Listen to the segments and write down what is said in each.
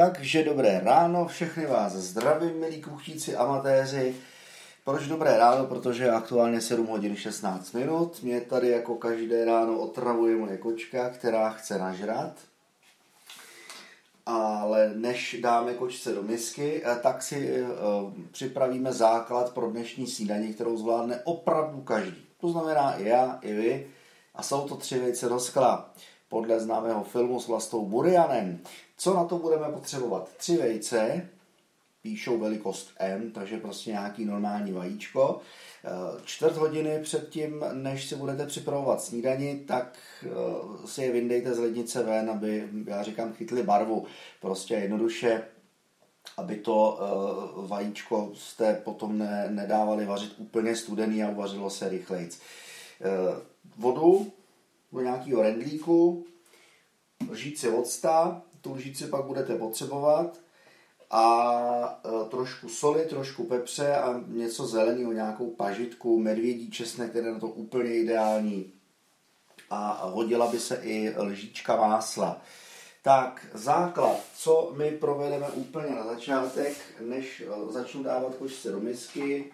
Takže dobré ráno, všechny vás zdravím, milí kuchtíci, amatéři. Proč dobré ráno? Protože je aktuálně 7 hodin 16 minut. Mě tady jako každé ráno otravuje moje kočka, která chce nažrat. Ale než dáme kočce do misky, eh, tak si uh, připravíme základ pro dnešní snídaní, kterou zvládne opravdu každý. To znamená i já, i vy. A jsou to tři věci do skla podle známého filmu s Vlastou Burianem. Co na to budeme potřebovat? Tři vejce, píšou velikost M, takže prostě nějaký normální vajíčko. Eh, čtvrt hodiny předtím, než si budete připravovat snídani, tak eh, si je vyndejte z lednice ven, aby, já říkám, chytli barvu. Prostě jednoduše, aby to eh, vajíčko jste potom ne, nedávali vařit úplně studený a uvařilo se rychlejc. Vodu do nějakého rendlíku, lžíci octa, tu lžíci pak budete potřebovat a e, trošku soli, trošku pepře a něco zeleného, nějakou pažitku, medvědí česnek, který je na to úplně ideální. A hodila by se i lžička másla. Tak, základ, co my provedeme úplně na začátek, než e, začnu dávat košce do misky,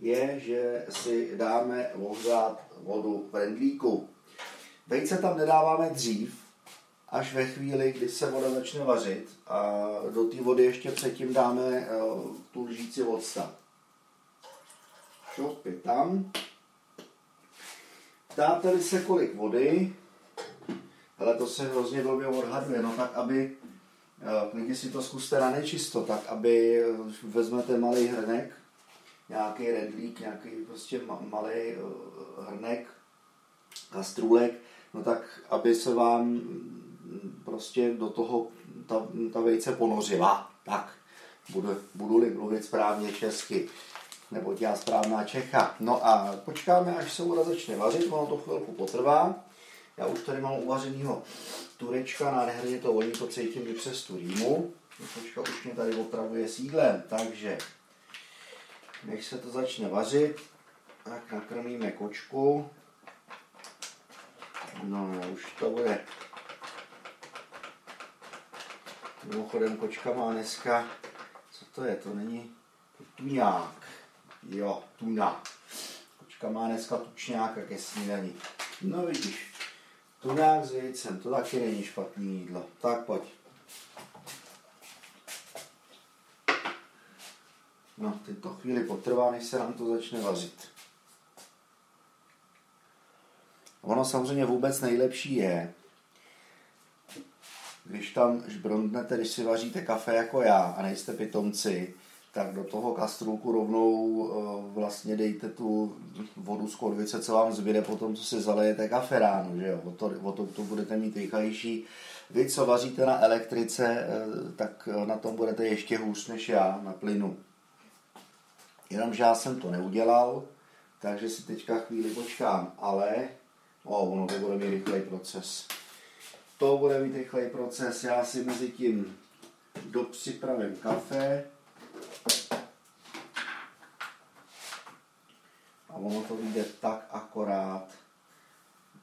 je, že si dáme ohřát vodu v rendlíku. Vejce tam nedáváme dřív, až ve chvíli, kdy se voda začne vařit a do té vody ještě předtím dáme eh, tu lžíci octa. Šopy tam. Ptáte se kolik vody, ale to se hrozně blbě odhaduje, no tak aby, eh, klidně si to zkuste na nečisto, tak aby eh, vezmete malý hrnek, nějaký rendlík, nějaký prostě malý hrnek, kastrůlek, no tak aby se vám prostě do toho ta, ta vejce ponořila. Tak, budu, budu-li mluvit správně česky, nebo já správná Čecha. No a počkáme, až se voda začne vařit, ono to chvilku potrvá. Já už tady mám uvařenýho turečka, nádherně to voní, to cítím i přes tu rýmu. Počka už mě tady otravuje sídlem, takže než se to začne vařit, tak nakrmíme kočku. No, už to bude Mimochodem kočka má dneska, co to je, to není tuňák. Jo, tuna. Kočka má dneska tučňáka ke snídaní. No vidíš, tuňák s vejcem, to taky není špatný jídlo. Tak pojď. No, teď to chvíli potrvá, než se nám to začne vařit. Ono samozřejmě vůbec nejlepší je, když tam žbrondnete, když si vaříte kafe jako já a nejste pitomci, tak do toho kastrůlku rovnou eh, vlastně dejte tu vodu z korvice, co vám zbyde potom, co si zalejete kafe ráno, že jo? O to, o to, to budete mít rychlejší. Vy, co vaříte na elektrice, eh, tak na tom budete ještě hůř než já na plynu. Jenomže já jsem to neudělal, takže si teďka chvíli počkám, ale o, ono to bude mít rychlej proces to bude mít rychlej proces. Já si mezi tím dopřipravím kafe. A ono to vyjde tak akorát.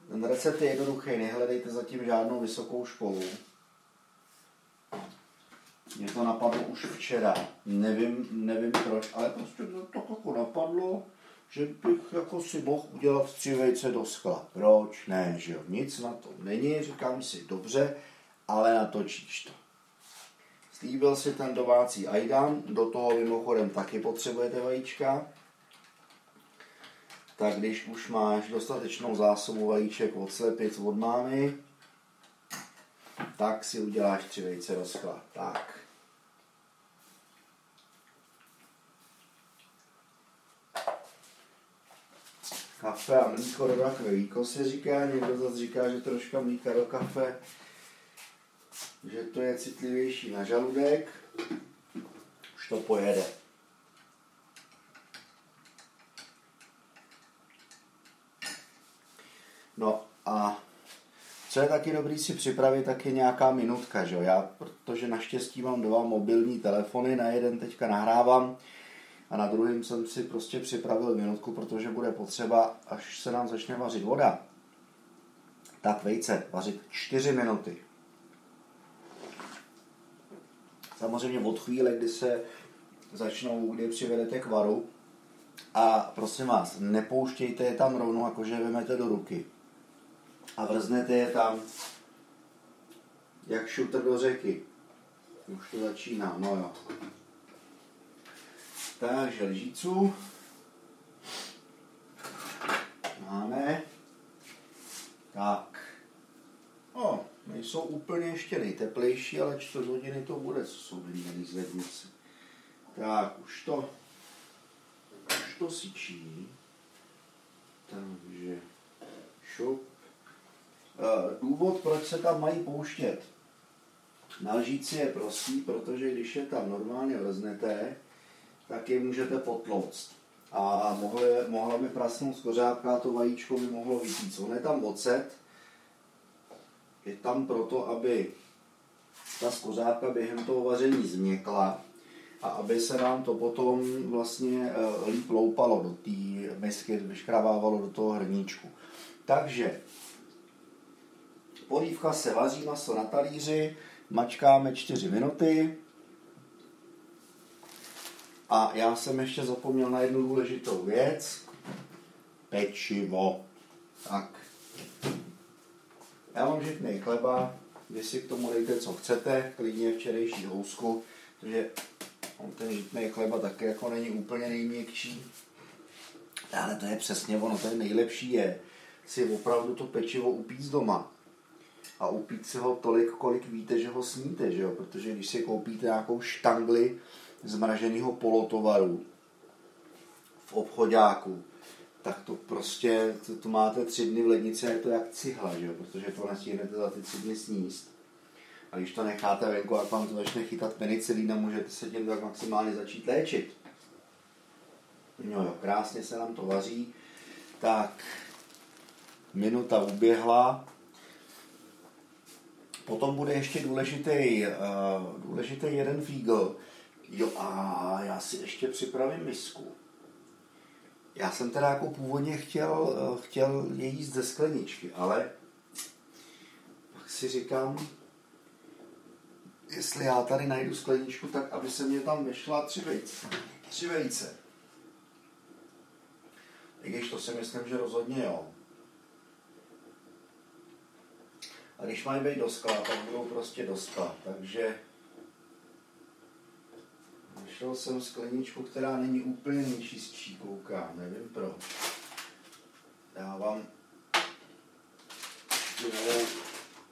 Ten recept je jednoduchý, nehledejte zatím žádnou vysokou školu. Mě to napadlo už včera. Nevím, nevím proč, ale prostě to tak jako napadlo že bych jako si mohl udělat tři vejce do skla. Proč? Ne, že jo, nic na to není, říkám si, dobře, ale natočíš to. Slíbil si ten domácí ajdan, do toho mimochodem taky potřebujete vajíčka. Tak když už máš dostatečnou zásobu vajíček od slepic od mámy, tak si uděláš tři vejce do skla. Tak. Kafe a mlíko do rakve se říká, někdo zase říká, že troška mlíka do kafe, že to je citlivější na žaludek, už to pojede. No a co je taky dobrý si připravit, tak je nějaká minutka, že jo? Já, protože naštěstí mám dva mobilní telefony, na jeden teďka nahrávám, a na druhém jsem si prostě připravil minutku, protože bude potřeba, až se nám začne vařit voda, tak vejce vařit 4 minuty. Samozřejmě od chvíle, kdy se začnou, kdy přivedete k varu a prosím vás, nepouštějte je tam rovnou, jakože vemete do ruky a vrznete je tam jak šutr do řeky. Už to začíná, no jo. Takže lžíců máme. Tak. O, nejsou úplně ještě nejteplejší, ale čtvrt hodiny to bude, co jsou vyměný zvednice. Tak, už to, už to sičí. Takže šup. Eh, důvod, proč se tam mají pouštět. Na lžíci je prostý, protože když je tam normálně vrznete, tak je můžete potlouct. A mohla, mohla by prasnout skořápka a to vajíčko by mohlo vytít. On je tam ocet, je tam proto, aby ta skořápka během toho vaření změkla a aby se nám to potom vlastně eh, líp loupalo do té misky, vyškrabávalo do toho hrníčku. Takže polívka se vaří maso na talíři, mačkáme 4 minuty, a já jsem ještě zapomněl na jednu důležitou věc. Pečivo. Tak. Já mám žitný chleba, vy si k tomu dejte, co chcete, klidně včerejší housku, protože on ten žitný chleba taky jako není úplně nejměkčí. Ale to je přesně ono, to je nejlepší je si opravdu to pečivo upít doma a upít si ho tolik, kolik víte, že ho sníte, že jo? protože když si koupíte nějakou štangli zmraženého polotovaru v obchodáku, tak to prostě, to, to máte tři dny v lednici a je to jak cihla, že jo? protože to nestihnete za ty tři dny sníst. A když to necháte venku, a vám to začne chytat penicilín a můžete se tím tak maximálně začít léčit. No jo, krásně se nám to vaří. Tak, minuta uběhla. Potom bude ještě důležitý, uh, důležitý jeden fígl. Jo a já si ještě připravím misku. Já jsem teda jako původně chtěl, eh, chtěl je jíst ze skleničky, ale pak si říkám, jestli já tady najdu skleničku, tak aby se mě tam vešla tři vejce. Tři vejce. I když to si myslím, že rozhodně jo. A když mají být do skla, tak budou prostě do skla. Takže Našel jsem skleničku, která není úplně nejčistší, koukám, nevím proč. Dávám novou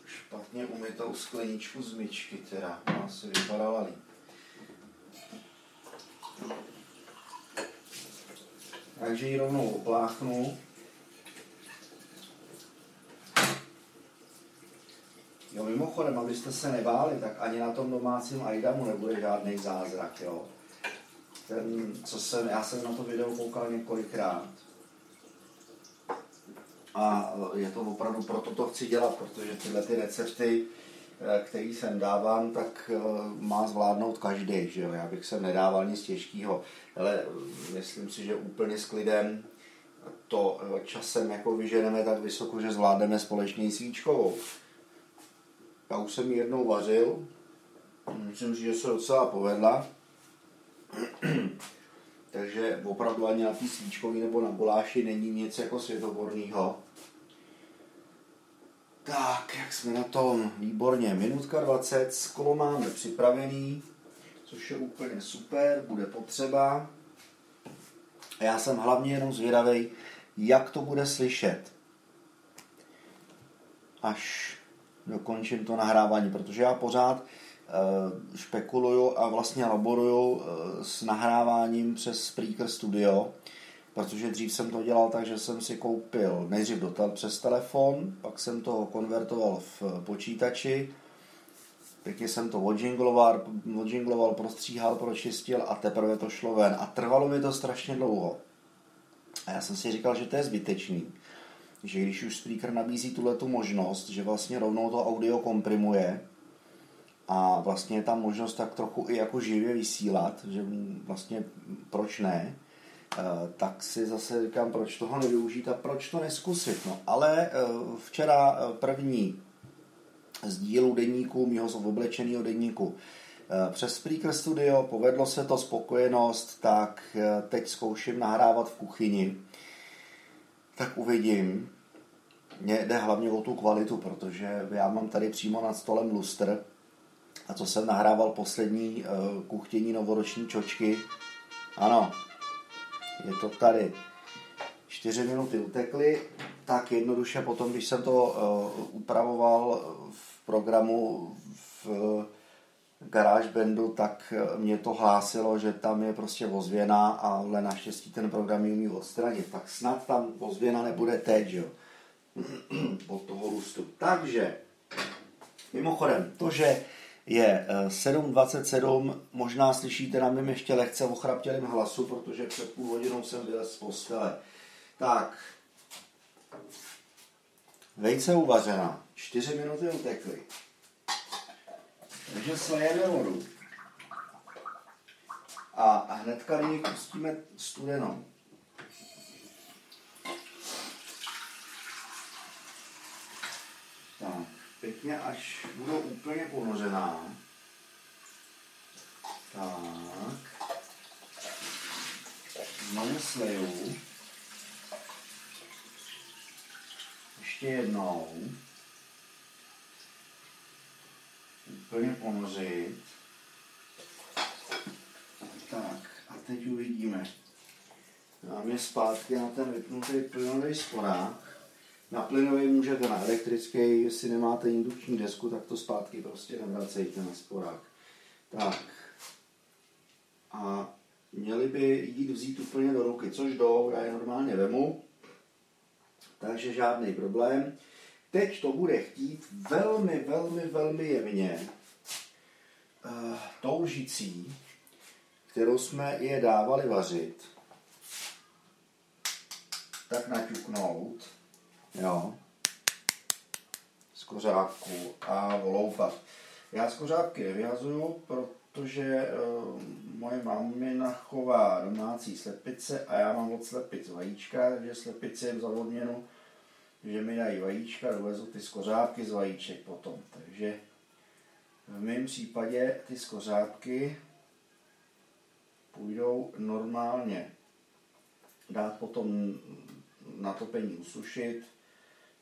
špatně umytou skleničku z myčky, která asi vypadala líp. Takže ji rovnou opláchnu. Jo, mimochodem, abyste se nebáli, tak ani na tom domácím Aidamu nebude žádný zázrak, jo. Ten, co jsem, já jsem na to video koukal několikrát. A je to opravdu, proto to chci dělat, protože tyhle ty recepty, eh, které jsem dávám, tak eh, má zvládnout každý, že jo. Já bych se nedával nic těžkého, ale myslím si, že úplně s klidem to eh, časem jako vyženeme tak vysoko, že zvládneme společně svíčkovou. Já už jsem ji jednou vařil, myslím že se docela povedla. Takže opravdu ani na té svíčkový nebo na guláši není nic jako světoborného. Tak, jak jsme na tom? Výborně, minutka 20, sklo máme připravený, což je úplně super, bude potřeba. A já jsem hlavně jenom zvědavý, jak to bude slyšet. Až dokončím to nahrávání, protože já pořád eh, špekuluju a vlastně laboruju eh, s nahráváním přes Spreaker Studio, protože dřív jsem to dělal tak, že jsem si koupil nejdřív dotel přes telefon, pak jsem to konvertoval v počítači, pěkně jsem to odžingloval, odžingloval, prostříhal, pročistil a teprve to šlo ven. A trvalo mi to strašně dlouho. A já jsem si říkal, že to je zbytečný že když už speaker nabízí tuhle tu možnost, že vlastně rovnou to audio komprimuje a vlastně je tam možnost tak trochu i jako živě vysílat, že vlastně proč ne, eh, tak si zase říkám, proč toho nevyužít a proč to neskusit. No, ale eh, včera eh, první z dílu denníku, mýho oblečeného denníku, přes Spreaker Studio povedlo se to spokojenost, tak teď zkouším nahrávat v kuchyni. Tak uvidím. Mně jde hlavně o tu kvalitu, protože já mám tady přímo nad stolem lustr a co jsem nahrával poslední kuchtění novoroční čočky. Ano, je to tady. Čtyři minuty utekly, tak jednoduše potom, když jsem to uh, upravoval v programu v GarageBandu, tak mě to hlásilo, že tam je prostě ozvěna, ale naštěstí ten program ji umí odstranit. Tak snad tam ozvěna nebude teď, jo. Od toho lustu. Takže, mimochodem, to, že je 7.27, eh, možná slyšíte na mém ještě lehce ochraptělým hlasu, protože před půl hodinou jsem vylez z postele. Tak, vejce uvařena, 4 minuty utekly. Takže slejeme vodu. A hnedka ji pustíme studenou. Tak, pěkně, až budou úplně ponořená. Tak. Znovu sleju. Ještě jednou. Úplně ponořit. Tak, a teď uvidíme. Dáme zpátky na ten vypnutý plynový sporák. Na plynový můžete na elektrický, jestli nemáte indukční desku, tak to zpátky prostě nevracejte na sporák. Tak. A měli by jít vzít úplně do ruky, což jdou, já je normálně vemu takže žádný problém. Teď to bude chtít velmi, velmi, velmi jemně uh, tou lžicí, kterou jsme je dávali vařit, tak naťuknout, jo, z kořáku a voloupat. Já z kořápky nevyhazuju, protože uh, moje mamina chová domácí slepice a já mám od slepic vajíčka, takže slepice jim za že mi dají vajíčka, dovezu ty skořápky z vajíček potom. Takže v mém případě ty skořápky půjdou normálně dát potom na topení usušit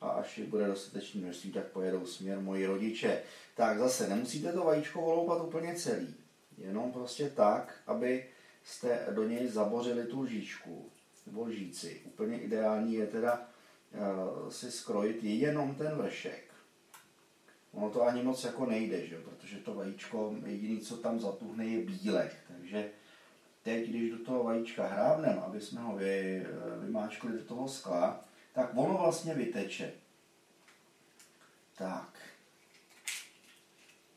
a až je bude dostatečný množství, tak pojedou směr moji rodiče. Tak zase nemusíte to vajíčko voloupat úplně celý, jenom prostě tak, aby jste do něj zabořili tu lžičku nebo lžíci. Úplně ideální je teda Eh, si skrojit jenom ten vršek. Ono to ani moc jako nejde, že? protože to vajíčko, jediný, co tam zatuhne, je bílek. Takže teď, když do toho vajíčka hrábnem, aby jsme ho vy, eh, vymáčkli do toho skla, tak ono vlastně vyteče. Tak.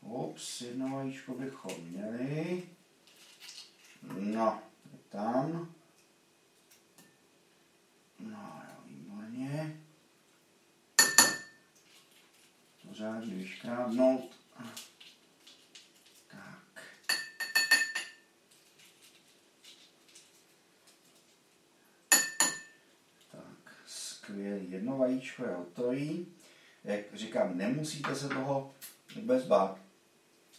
Ups, jedno vajíčko bychom měli. No, tam. No, Výborně. Pořádně vyškrábnout. Tak. Tak, skvělý. Jedno vajíčko je hotový. Jak říkám, nemusíte se toho vůbec bát.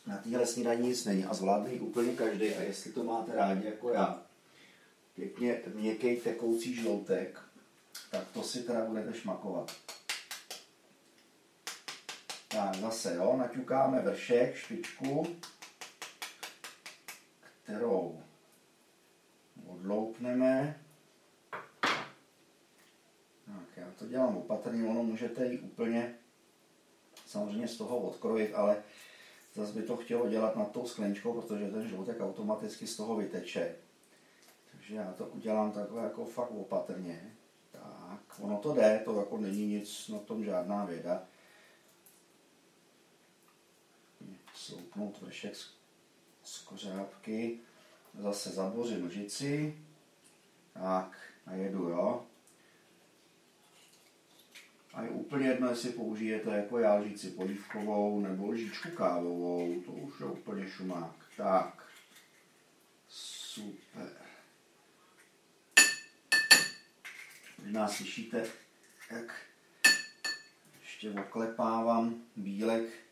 Na téhle snídaní nic není a zvládne ji úplně každý. A jestli to máte rádi jako já, pěkně měkký tekoucí žloutek, tak to si teda budete šmakovat. Tak zase jo, naťukáme vršek, špičku, kterou odloupneme. Tak, já to dělám opatrně, ono můžete ji úplně samozřejmě z toho odkrojit, ale zase by to chtělo dělat nad tou sklenčkou, protože ten žloutek automaticky z toho vyteče. Takže já to udělám takhle jako fakt opatrně. Tak, ono to jde, to jako není nic na tom žádná věda. Sloupnout vršek z, z kořápky, zase zabořím lžici, tak a jedu, jo. A je úplně jedno, jestli použijete jako já lžíci polívkovou nebo lžičku kávovou, to už je úplně šumák. Tak, super. Možná slyšíte, jak ještě oklepávám bílek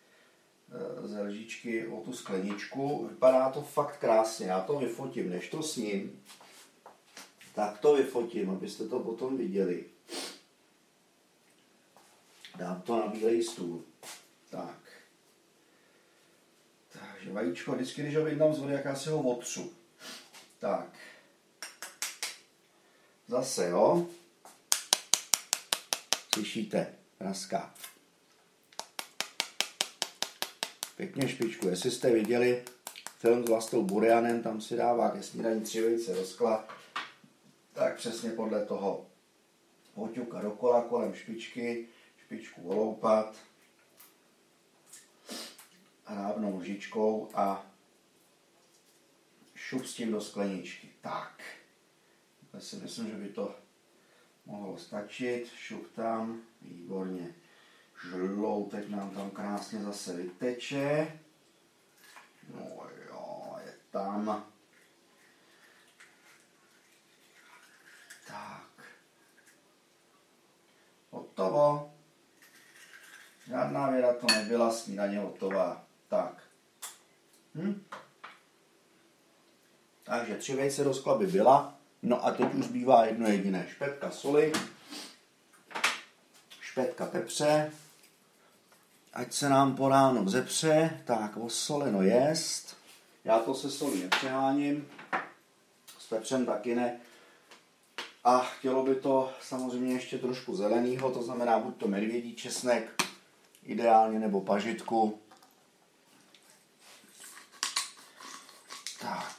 z lžičky o tu skleničku. Vypadá to fakt krásně, já to vyfotím, než to s ním. Tak to vyfotím, abyste to potom viděli. Dám to na bílej stůl. Tak. Takže vajíčko, vždycky, když ho vydám z vody, jak já si ho otřu. Tak. Zase, jo. Slyšíte? Praská. Pěkně špičku. Jestli jste viděli film s Vlastou Burianem, tam si dává ke snídaní tři vejce do skla, tak přesně podle toho poťuka dokola kolem špičky, špičku oloupat, hrávnou lžičkou a šup s tím do skleničky. Tak. Já si myslím, že by to mohlo stačit. Šup tam, výborně. Žloutek nám tam krásně zase vyteče. No jo, je tam. Tak. Hotovo. Žádná věda to nebyla, snídaně hotová. Tak. Hm? Takže tři vejce do skla by byla. No a teď už zbývá jedno jediné. Špetka soli, špetka pepře, ať se nám po ráno vzepře, tak osoleno jest. Já to se solí nepřeháním, s pepřem taky ne. A chtělo by to samozřejmě ještě trošku zeleného, to znamená buď to medvědí česnek, ideálně nebo pažitku. Tak.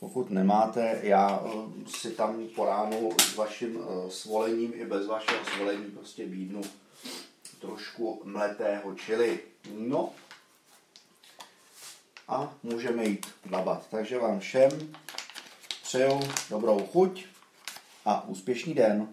Pokud nemáte, já eh, si tam po ránu s vaším eh, svolením i bez vašeho svolení prostě bídnu trošku mletého čili. No a můžeme jít dlabat. Takže vám všem přeju dobrou chuť a úspěšný den.